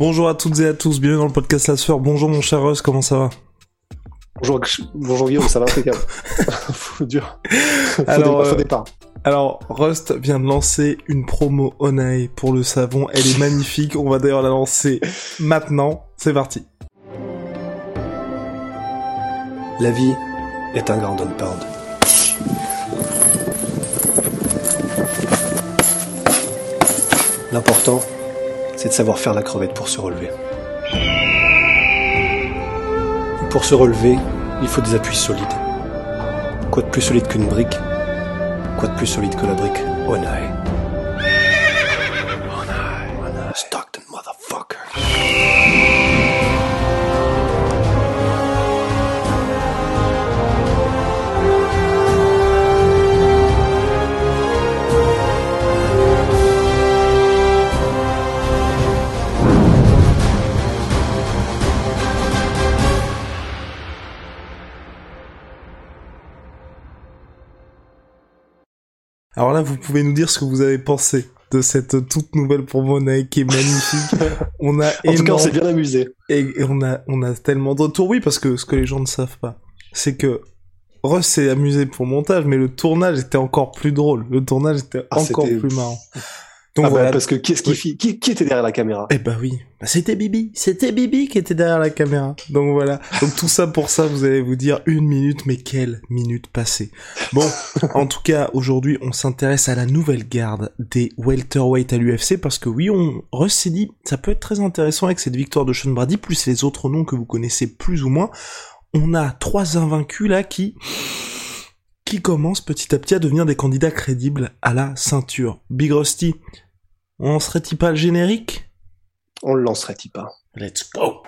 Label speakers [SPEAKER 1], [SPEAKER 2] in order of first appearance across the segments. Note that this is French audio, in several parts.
[SPEAKER 1] Bonjour à toutes et à tous, bienvenue dans le podcast La Sueur. Bonjour mon cher Russ, comment ça va
[SPEAKER 2] Bonjour, bonjour Guillaume, ça va impeccable. Faut dur. Faut
[SPEAKER 1] Alors,
[SPEAKER 2] départ, faut
[SPEAKER 1] euh,
[SPEAKER 2] départ.
[SPEAKER 1] Alors, Rust vient de lancer une promo Onai pour le savon. Elle est magnifique. On va d'ailleurs la lancer maintenant. C'est parti.
[SPEAKER 2] La vie est un grand pound. L'important, c'est de savoir faire la crevette pour se relever. Pour se relever, il faut des appuis solides. Quoi de plus solide qu'une brique? Quoi de plus solide que la brique? Onai.
[SPEAKER 1] Alors là, vous pouvez nous dire ce que vous avez pensé de cette toute nouvelle promo Onai qui est magnifique. on a
[SPEAKER 2] En tout cas, on s'est bien amusé.
[SPEAKER 1] et, on a on a tellement de retours. Oui, parce que ce que les gens ne savent pas, c'est que Russ s'est amusé pour le montage, mais le tournage était encore plus drôle. Le tournage était
[SPEAKER 2] Ah,
[SPEAKER 1] encore plus marrant. Donc
[SPEAKER 2] Ah bah,
[SPEAKER 1] voilà.
[SPEAKER 2] parce que qu'est-ce qui,
[SPEAKER 1] Oui.
[SPEAKER 2] qui, qui était derrière la caméra?
[SPEAKER 1] Eh bah oui, Bah, c'était Bibi, c'était Bibi qui était derrière la caméra. Donc voilà, donc tout ça pour ça, vous allez vous dire une minute, mais quelle minute passée. Bon, en tout cas, aujourd'hui, on s'intéresse à la nouvelle garde des welterweight à l'UFC parce que oui, on s'est dit, ça peut être très intéressant avec cette victoire de Sean Brady, plus les autres noms que vous connaissez plus ou moins. On a trois invaincus là qui qui commencent petit à petit à devenir des candidats crédibles à la ceinture. Big Rusty, on serait-il pas le générique?
[SPEAKER 2] On le lancerait-il pas.
[SPEAKER 1] Let's go.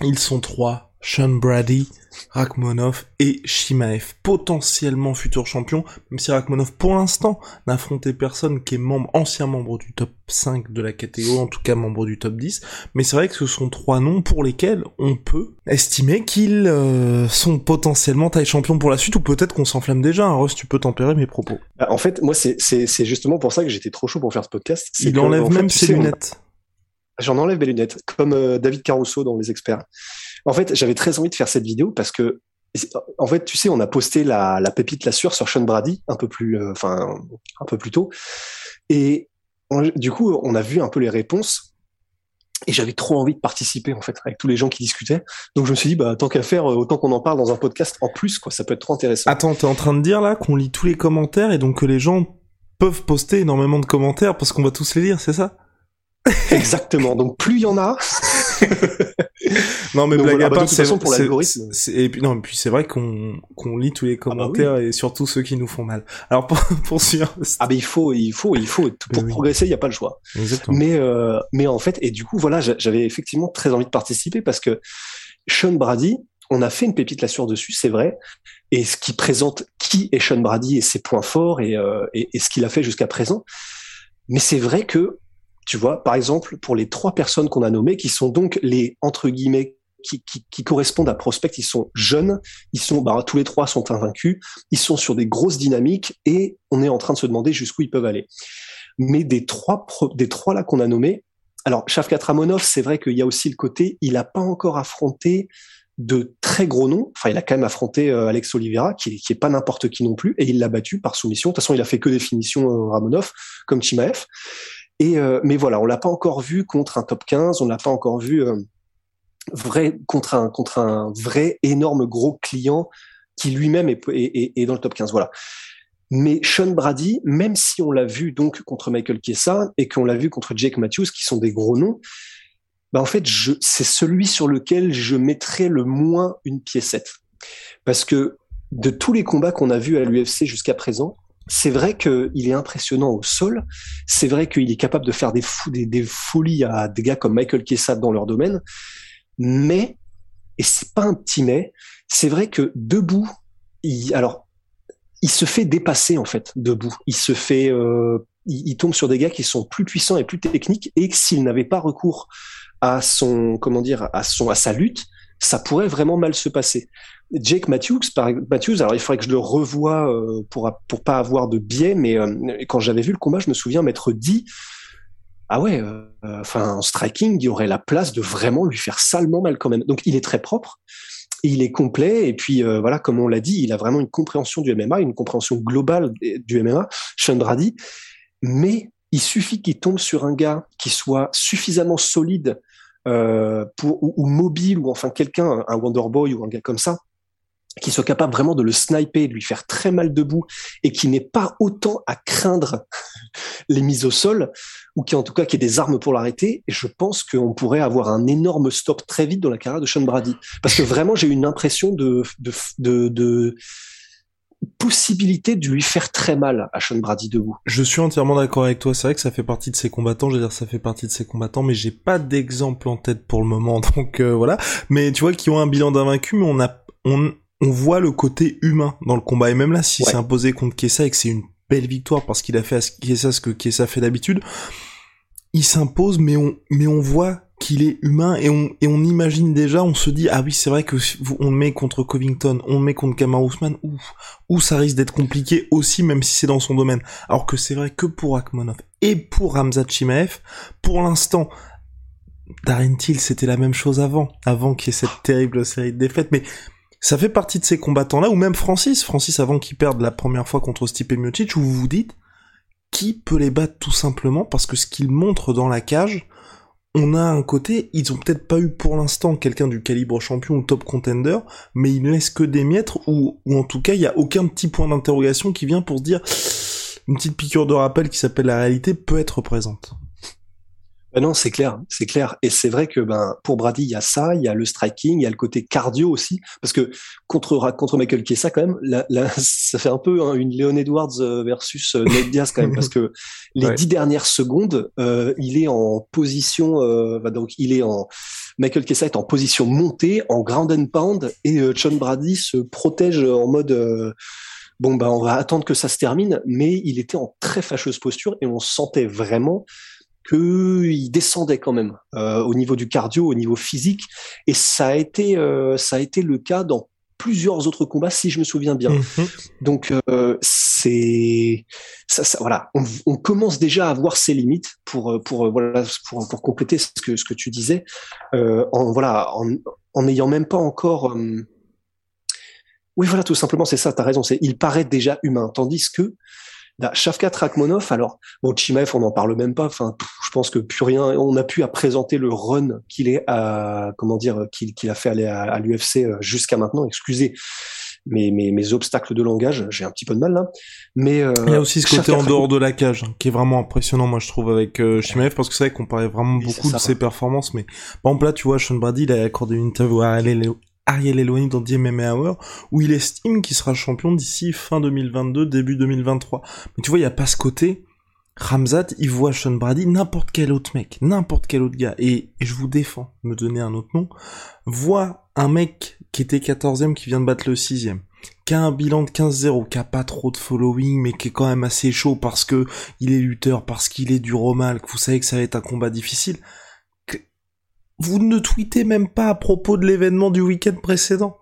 [SPEAKER 1] Ils sont trois, Sean Brady, Rachmanov et Shimaev, potentiellement futurs champions, même si Rachmanov pour l'instant n'a affronté personne qui est membre, ancien membre du top 5 de la catégorie, en tout cas membre du top 10, mais c'est vrai que ce sont trois noms pour lesquels on peut estimer qu'ils euh, sont potentiellement taille champion pour la suite, ou peut-être qu'on s'enflamme déjà, hein. Russ, tu peux tempérer mes propos.
[SPEAKER 2] Bah, En fait, moi, c'est- justement pour ça que j'étais trop chaud pour faire ce podcast.
[SPEAKER 1] Il enlève
[SPEAKER 2] en fait,
[SPEAKER 1] même ses
[SPEAKER 2] sais, on-
[SPEAKER 1] lunettes.
[SPEAKER 2] J'en enlève mes lunettes, comme euh, David Caruso dans Les Experts. En fait, j'avais très envie de faire cette vidéo parce que, en fait, tu sais, on a posté la, la pépite la sueur sur Sean Brady un peu plus, euh, enfin, un peu plus tôt, et du coup, on a vu un peu les réponses. Et j'avais trop envie de participer en fait avec tous les gens qui discutaient. Donc je me suis dit bah tant qu'à faire, euh, autant qu'on en parle dans un podcast en plus quoi, ça peut être trop intéressant.
[SPEAKER 1] Attends, t'es en train de dire là qu'on lit tous les commentaires et donc que les gens peuvent poster énormément de commentaires parce qu'on va tous les lire, c'est ça?
[SPEAKER 2] Exactement. Donc plus il y en a,
[SPEAKER 1] Non mais
[SPEAKER 2] Donc
[SPEAKER 1] blague
[SPEAKER 2] voilà,
[SPEAKER 1] à
[SPEAKER 2] bah, de
[SPEAKER 1] part,
[SPEAKER 2] toute
[SPEAKER 1] c'est
[SPEAKER 2] pour l'algorithme.
[SPEAKER 1] Et puis non, et puis c'est vrai qu'on qu'on lit tous les
[SPEAKER 2] bah
[SPEAKER 1] commentaires et surtout ceux qui nous font mal. Alors pour poursuivre.
[SPEAKER 2] ah ben il faut, il faut, il faut pour
[SPEAKER 1] Oui.
[SPEAKER 2] progresser, il y a pas le choix.
[SPEAKER 1] Exactement.
[SPEAKER 2] Mais euh, mais en fait et du coup voilà, j'a- j'avais effectivement très envie de participer parce que Sean Brady, on a fait une pépite là sur dessus, c'est vrai, et ce qui présente qui est Sean Brady et ses points forts et euh, et, et ce qu'il a fait jusqu'à présent. Mais c'est vrai que tu vois, par exemple, pour les trois personnes qu'on a nommées, qui sont donc les entre guillemets qui, correspondent à prospect, ils sont jeunes, ils sont, bah, tous les trois sont invaincus, ils sont sur des grosses dynamiques et on est en train de se demander jusqu'où ils peuvent aller. Mais des trois, des trois là qu'on a nommés, alors Shavkat Ramonov, c'est vrai qu'il y a aussi le côté, il n'a pas encore affronté de très gros noms. Enfin, il a quand même affronté euh, Alex Oliveira, qui, qui est pas n'importe qui non plus, et il l'a battu par soumission. De toute façon, il a fait que des finitions euh, Ramonov, comme Chimaev. Et euh, mais voilà, on l'a pas encore vu contre un top 15, on l'a pas encore vu euh, vrai contre un contre un vrai énorme gros client qui lui-même est, est, est, dans le top 15. Voilà. Mais Sean Brady, même si on l'a vu donc contre Michael Chiesa et qu'on l'a vu contre Jake Matthews, qui sont des gros noms, bah en fait, c'est celui sur lequel je mettrais le moins une piécette. Parce que de tous les combats qu'on a vus à l'UFC jusqu'à présent, c'est vrai qu'il est impressionnant au sol. C'est vrai qu'il est capable de faire des, fous, des, folies à des gars comme Michael Chiesa dans leur domaine. Mais, et c'est pas un petit mais, c'est vrai que debout, il, alors, il se fait dépasser en fait debout. Il se fait, euh, il, tombe sur des gars qui sont plus puissants et plus techniques et s'il n'avait pas recours à son, comment dire, à son, à sa lutte, ça pourrait vraiment mal se passer. Jake Matthews, par, Matthews, alors il faudrait que je le revoie euh, pour pour pas avoir de biais, mais euh, quand j'avais vu le combat, je me souviens m'être dit ah ouais, euh, enfin en striking, il y aurait la place de vraiment lui faire salement mal quand même. Donc il est très propre, il est complet et puis voilà, comme on l'a dit, il a vraiment une compréhension du MMA, une compréhension globale du MMA, Sean Brady. Mais il suffit qu'il tombe sur un gars qui soit suffisamment solide pour ou, mobile ou enfin quelqu'un, un Wonderboy ou un gars comme ça, qui soit capable vraiment de le sniper, de lui faire très mal debout, et qui n'est pas autant à craindre les mises au sol, ou qui en tout cas qui ait des armes pour l'arrêter, et je pense qu'on pourrait avoir un énorme stop très vite dans la carrière de Sean Brady. Parce que vraiment, j'ai une impression de, de, de possibilité de lui faire très mal à Sean Brady debout.
[SPEAKER 1] Je suis entièrement d'accord avec toi. C'est vrai que ça fait partie de ses combattants. Je veux dire, ça fait partie de ses combattants, mais j'ai pas d'exemple en tête pour le moment. Donc euh, voilà. Mais tu vois, qui ont un bilan d'invaincu, mais on a, on, on voit le côté humain dans le combat. Et même là, si c'est imposé contre Kessa et que c'est une belle victoire parce qu'il a fait à Kessa ce que Kessa fait d'habitude, il s'impose, mais on, mais on voit qu'il est humain et on, imagine déjà, on se dit, ah oui, c'est vrai que on le met contre Covington, on le met contre Kamar Ousmane, ou, ou ça risque d'être compliqué aussi, même si c'est dans son domaine. Alors que c'est vrai que pour Akmonov et pour Ramzat Chimaev, pour l'instant, Darren Till, c'était la même chose avant, avant qu'il y ait cette terrible série de défaites, mais ça fait partie de ces combattants-là, ou même Francis, Francis avant qu'il perde la première fois contre Stipe Miocic, où vous vous dites, qui peut les battre tout simplement parce que ce qu'ils montrent dans la cage, on a un côté, ils ont peut-être pas eu pour l'instant quelqu'un du calibre champion ou top contender, mais ils ne laissent que des miettes, ou, ou en tout cas, il y a aucun petit point d'interrogation qui vient pour se dire, une petite piqûre de rappel qui s'appelle la réalité peut être présente.
[SPEAKER 2] Ben non, c'est clair, c'est clair. Et c'est vrai que ben pour Brady, il y a ça, il y a le striking, il y a le côté cardio aussi, parce que contre contre Michael Chiesa quand même, là, ça fait un peu hein, une Leon Edwards euh, versus euh, Nate Diaz quand même, parce que les dix dernières secondes, euh, il est en position, euh, bah, donc il est en Michael Chiesa est en position montée, en ground and pound, et euh, Sean Brady se protège en mode bon ben on va attendre que ça se termine, mais il était en très fâcheuse posture et on sentait vraiment qu'il descendait quand même euh, au niveau du cardio, au niveau physique, et ça a été euh, ça a été le cas dans plusieurs autres combats si je me souviens bien. Mhm. Donc euh, c'est ça, ça, voilà, on, on, commence déjà à voir ses limites pour pour voilà pour, pour compléter ce que ce que tu disais en voilà en en n'ayant même pas encore oui voilà tout simplement c'est ça, tu as raison, c'est il paraît déjà humain tandis que Shafkat Rakhmonov, alors bon Chimaev, on n'en parle même pas. Enfin, je pense que plus rien. On a pu à présenter le run qu'il est à comment dire qu'il a fait aller à, l'UFC euh, jusqu'à maintenant. Excusez mes, mes, mes, obstacles de langage, j'ai un petit peu de mal là. Mais euh,
[SPEAKER 1] il y a aussi ce côté en dehors de la cage hein, qui est vraiment impressionnant, moi je trouve avec euh, Chimaev parce que c'est vrai qu'on parlait vraiment beaucoup de ses performances, mais par exemple là tu vois Sean Brady il a accordé une interview à Ariel Elwani dans MMA Hour, où il estime qu'il sera champion d'ici fin 2022, début 2023. Mais tu vois, il n'y a pas ce côté. Ramzat, il voit Sean Brady, n'importe quel autre mec, n'importe quel autre gars, et, je vous défends, me donner un autre nom, voit un mec qui était 14ème qui vient de battre le 6ème, qui a un bilan de 15-0, qui a pas trop de following, mais qui est quand même assez chaud parce que il est lutteur, parce qu'il est du Romal, que vous savez que ça va être un combat difficile vous ne tweetez même pas à propos de l'événement du week-end précédent.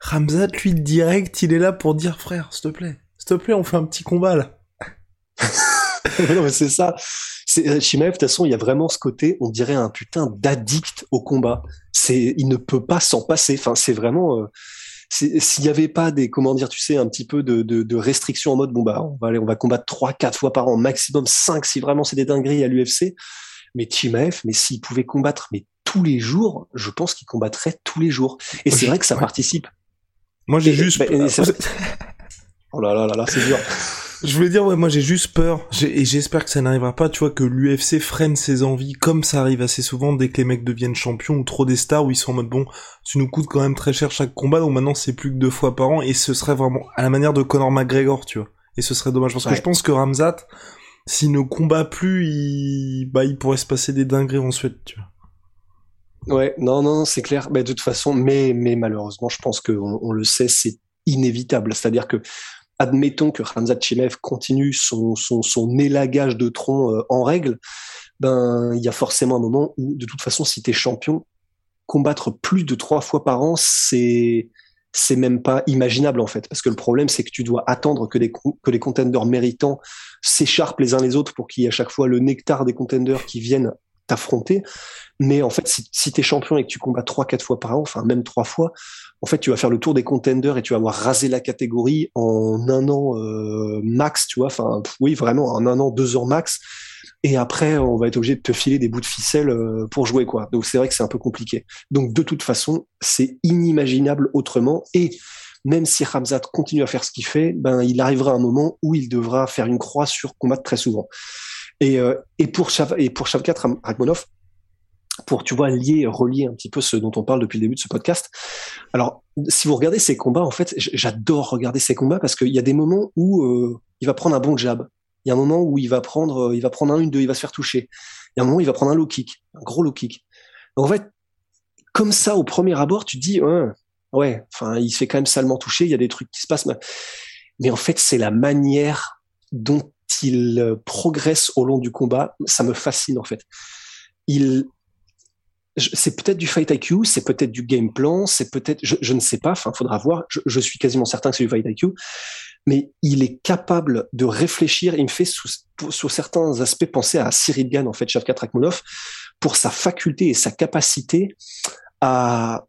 [SPEAKER 1] Ramzat, lui, direct, il est là pour dire, frère, s'il te plaît, s'il te plaît, on fait un petit combat, là.
[SPEAKER 2] non, mais c'est ça. C'est, euh, Shimaev, de toute façon, il y a vraiment ce côté, on dirait un putain d'addict au combat. C'est, il ne peut pas s'en passer. Enfin, c'est vraiment, euh, s'il y avait pas des, comment dire, tu sais, un petit peu de, de, restrictions en mode, bon, bah, on va aller, on va combattre trois, quatre fois par an, maximum cinq si vraiment c'est des dingueries à l'UFC. Mais Chimaev, mais s'il pouvait combattre, mais tous les jours, je pense qu'il combattrait tous les jours. Et c'est vrai que ça participe.
[SPEAKER 1] Moi, j'ai juste.
[SPEAKER 2] oh là là là là, c'est dur.
[SPEAKER 1] Je voulais dire, ouais, moi j'ai juste peur, et j'espère que ça n'arrivera pas, tu vois, que l'UFC freine ses envies, comme ça arrive assez souvent dès que les mecs deviennent champions ou trop des stars, où ils sont en mode, bon, tu nous coûtes quand même très cher chaque combat, donc maintenant c'est plus que deux fois par an, et ce serait vraiment à la manière de Conor McGregor, tu vois. Et ce serait dommage, parce que je pense que Ramzat, s'il ne combat plus, il, bah, il pourrait se passer des dingueries ensuite, tu vois.
[SPEAKER 2] Ouais, non, non, c'est clair. Mais de toute façon, mais, mais malheureusement, je pense qu'on on le sait, c'est inévitable. C'est-à-dire que admettons que Ramzat Chimev continue son, son, son élagage de tronc euh, en règle, ben il y a forcément un moment où, de toute façon, si tu es champion, combattre plus de trois fois par an, c'est c'est même pas imaginable en fait, parce que le problème c'est que tu dois attendre que les que les contenders méritants s'écharpent les uns les autres pour qu'il y ait à chaque fois le nectar des contenders qui viennent t'affronter. Mais en fait, si, si tu es champion et que tu combats trois, quatre fois par an, enfin même trois fois, en fait, tu vas faire le tour des contenders et tu vas avoir rasé la catégorie en un an euh, max, tu vois. Enfin, oui, vraiment, en un an, deux ans max. Et après, on va être obligé de te filer des bouts de ficelle euh, pour jouer, quoi. Donc c'est vrai que c'est un peu compliqué. Donc de toute façon, c'est inimaginable autrement. Et même si Ramzat continue à faire ce qu'il fait, ben il arrivera un moment où il devra faire une croix sur combattre très souvent. Et, euh, et pour Shav et pour Shavkat Rachmanov, pour tu vois lier relier un petit peu ce dont on parle depuis le début de ce podcast. Alors si vous regardez ces combats en fait, j'adore regarder ces combats parce qu'il y a des moments où euh, il va prendre un bon jab, il y a un moment où il va prendre euh, il va prendre un une deux, il va se faire toucher. Il y a un moment où il va prendre un low kick, un gros low kick. Donc, en fait, comme ça au premier abord, tu te dis ouais, enfin il se fait quand même salement toucher, il y a des trucs qui se passent mais en fait, c'est la manière dont il progresse au long du combat, ça me fascine en fait. Il c'est peut-être du fight IQ, c'est peut-être du game plan, c'est peut-être, je, ne sais pas, enfin, faudra voir. Je, suis quasiment certain que c'est du fight IQ, mais il est capable de réfléchir. Il me fait sur certains aspects penser à Cyril Gann, en fait, Shavkat Rakhmonov, pour sa faculté et sa capacité à,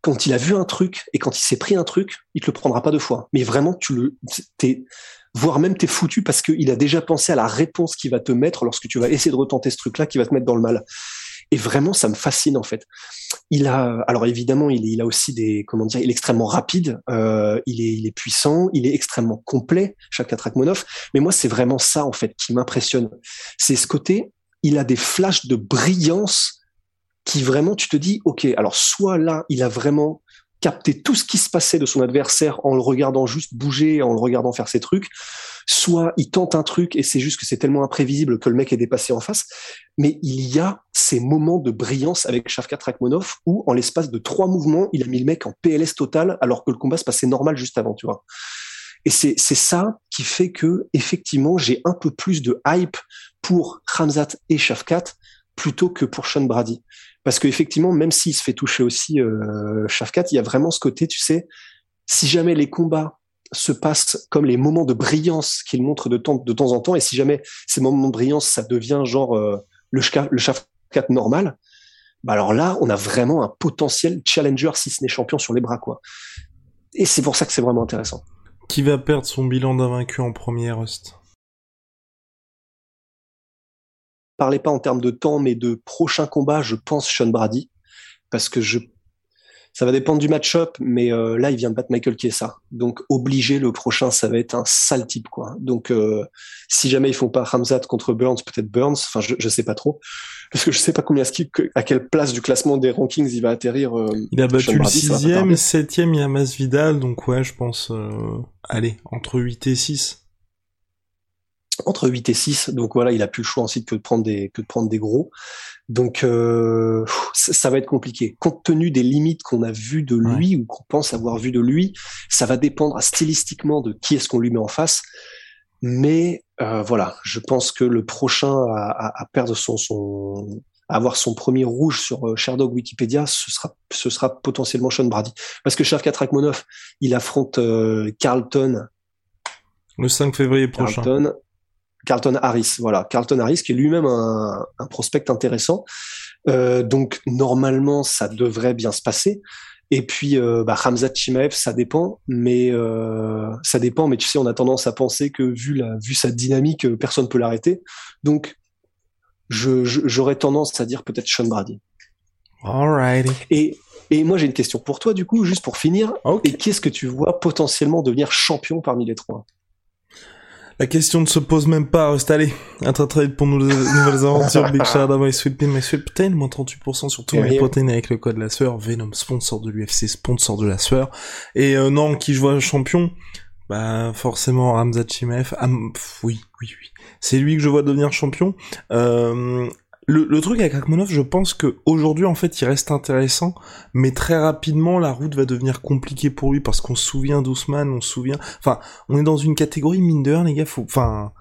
[SPEAKER 2] quand il a vu un truc et quand il s'est pris un truc, il te le prendra pas deux fois. Mais vraiment, tu le, t'es, voire même t'es foutu parce qu'il a déjà pensé à la réponse qu'il va te mettre lorsque tu vas essayer de retenter ce truc-là qui va te mettre dans le mal. Et vraiment, ça me fascine en fait. Il a, alors évidemment, il, a aussi des, comment dire, il est extrêmement rapide, euh, il est, puissant, il est extrêmement complet, chaque Monov. Mais moi, c'est vraiment ça en fait qui m'impressionne. C'est ce côté, il a des flashs de brillance qui vraiment, tu te dis, ok, alors soit là, il a vraiment capté tout ce qui se passait de son adversaire en le regardant juste bouger, en le regardant faire ses trucs, soit il tente un truc et c'est juste que c'est tellement imprévisible que le mec est dépassé en face. Mais il y a ces moments de brillance avec Shavkat Rakhmonov où, en l'espace de trois mouvements, il a mis le mec en PLS total alors que le combat se passait normal juste avant, tu vois. Et c'est ça qui fait que, effectivement, j'ai un peu plus de hype pour Ramzat et Shavkat plutôt que pour Sean Brady. Parce qu'effectivement, même s'il se fait toucher aussi euh, Shavkat, il y a vraiment ce côté, tu sais, si jamais les combats se passe comme les moments de brillance qu'il montre de temps, en temps. Et si jamais ces moments de brillance, ça devient genre euh, le, le shaft normal, bah alors là, on a vraiment un potentiel challenger, si ce n'est champion, sur les bras. quoi. Et c'est pour ça que c'est vraiment intéressant.
[SPEAKER 1] Qui va perdre son bilan d'invaincu en premier, Rust?
[SPEAKER 2] Parlez pas en termes de temps, mais de prochain combat, je pense Sean Brady. Parce que je ça va dépendre du match-up, mais euh, là, il vient de battre Michael Chiesa. Donc, obligé, le prochain, ça va être un sale type, quoi. Donc, euh, si jamais ils font pas Hamzat contre Burns, peut-être Burns, enfin, je, je sais pas trop. Parce que je sais pas combien à quelle place du classement des rankings il va atterrir. Euh,
[SPEAKER 1] il a battu le sixième, septième, il y a Masvidal, donc ouais, je pense, allez, entre 8 et 6
[SPEAKER 2] entre 8 et 6. Donc voilà, il a plus le choix ensuite que de prendre des que de prendre des gros. Donc euh, ça va être compliqué. Compte tenu des limites qu'on a vues de lui ou qu'on pense avoir vu de lui, ça va dépendre stylistiquement de qui est-ce qu'on lui met en face. Mais euh, voilà, je pense que le prochain à, à, perdre son, son à avoir son premier rouge sur euh, Sherdog Wikipédia, ce sera ce sera potentiellement Sean Brady. Parce que Shavkat Rakhmonov, il affronte euh, Carlton
[SPEAKER 1] le 5 février prochain.
[SPEAKER 2] Carlton, Carlton Harris, voilà, Carlton Harris qui est lui-même un, prospect intéressant. Euh, donc normalement, ça devrait bien se passer. Et puis, euh, bah, Hamza Chimaev, ça dépend, mais euh, ça dépend. Mais tu sais, on a tendance à penser que vu la, vu sa dynamique, euh, personne peut l'arrêter. Donc, je, j'aurais tendance à dire peut-être Sean Brady.
[SPEAKER 1] Alrighty.
[SPEAKER 2] Et et moi, j'ai une question pour toi, du coup, juste pour finir. Et qu'est-ce que tu vois potentiellement devenir champion parmi les trois?
[SPEAKER 1] La question ne se pose même pas, reste allez. Un très très vite pour nos nouvelles aventures. Big shout out my sweet my sweet protein, moins 38% sur tous mes protéines avec le code la sueur. Venom, sponsor de l'UFC, sponsor de la sueur. Et euh, non, qui je vois champion? Bah forcément Ramzat Chimaev. oui, oui, oui. C'est lui que je vois devenir champion. Euh, le, truc avec Akhmonov, je pense que aujourd'hui en fait il reste intéressant, mais très rapidement la route va devenir compliquée pour lui parce qu'on se souvient d'Ousmane, on se souvient, enfin on est dans une catégorie minder les gars, faut, enfin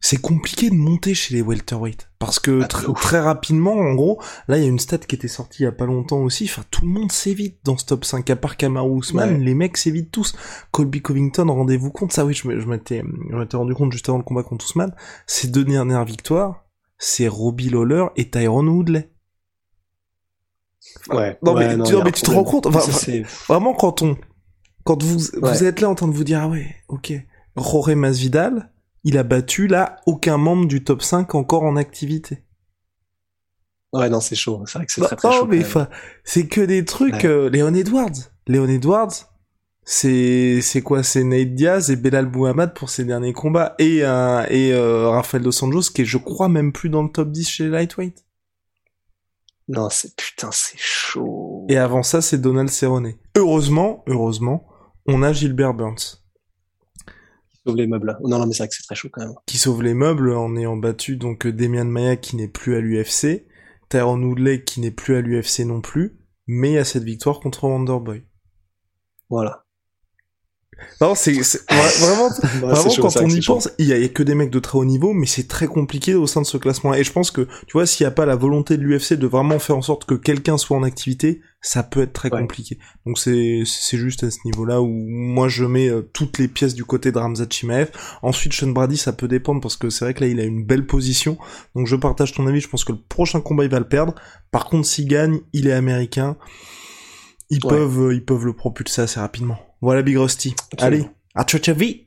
[SPEAKER 1] c'est compliqué de monter chez les welterweight parce que ah, très rapidement en gros là il y a une stat qui était sortie il y a pas longtemps aussi enfin tout le monde s'évite dans ce top 5 à part Kamaru Ousmane les mecs s'évitent tous. Colby Covington rendez-vous compte ça oui je m'étais je m'étais rendu compte juste avant le combat contre Ousmane ces deux dernières victoires c'est Robbie Lawler et Tyron Woodley.
[SPEAKER 2] Ouais.
[SPEAKER 1] Non, mais, tu, te rends compte, vraiment quand on, quand vous, vous êtes là en train de vous dire, ah ouais, ok, Jorge Masvidal, il a battu là aucun membre du top 5 encore en activité.
[SPEAKER 2] Ouais, non, c'est chaud. C'est vrai que c'est très très chaud.
[SPEAKER 1] mais c'est que des trucs, euh, Léon Edwards. Léon Edwards, c'est c'est quoi? C'est Nate Diaz et Belal Bouhamad pour ses derniers combats et euh, et euh, Rafael dos Anjos qui est je crois même plus dans le top 10 chez lightweight.
[SPEAKER 2] Non, c'est putain, c'est chaud.
[SPEAKER 1] Et avant ça, c'est Donald Cerrone. Heureusement, heureusement, on a Gilbert Burns.
[SPEAKER 2] Qui sauve les meubles. Non, non, mais c'est vrai que c'est très chaud quand même.
[SPEAKER 1] Qui sauve les meubles en ayant battu donc Demian Maya qui n'est plus à l'UFC, Tyron Woodley qui n'est plus à l'UFC non plus, mais il y a cette victoire contre Wonderboy.
[SPEAKER 2] Voilà.
[SPEAKER 1] Non, c'est vraiment, vraiment quand on y pense, il y, a, que des mecs de très haut niveau, mais c'est très compliqué au sein de ce classement. Et je pense que, tu vois, s'il n'y a pas la volonté de l'UFC de vraiment faire en sorte que quelqu'un soit en activité, ça peut être très compliqué. Donc c'est c'est juste à ce niveau-là où moi je mets euh, toutes les pièces du côté de Ramzat Chimaev. Ensuite, Sean Brady, ça peut dépendre parce que c'est vrai que là il a une belle position. Donc je partage ton avis. Je pense que le prochain combat il va le perdre. Par contre, s'il gagne, il est américain. Ils peuvent ils peuvent le propulser assez rapidement. Voilà Big Rusty. Allez, à ciao vie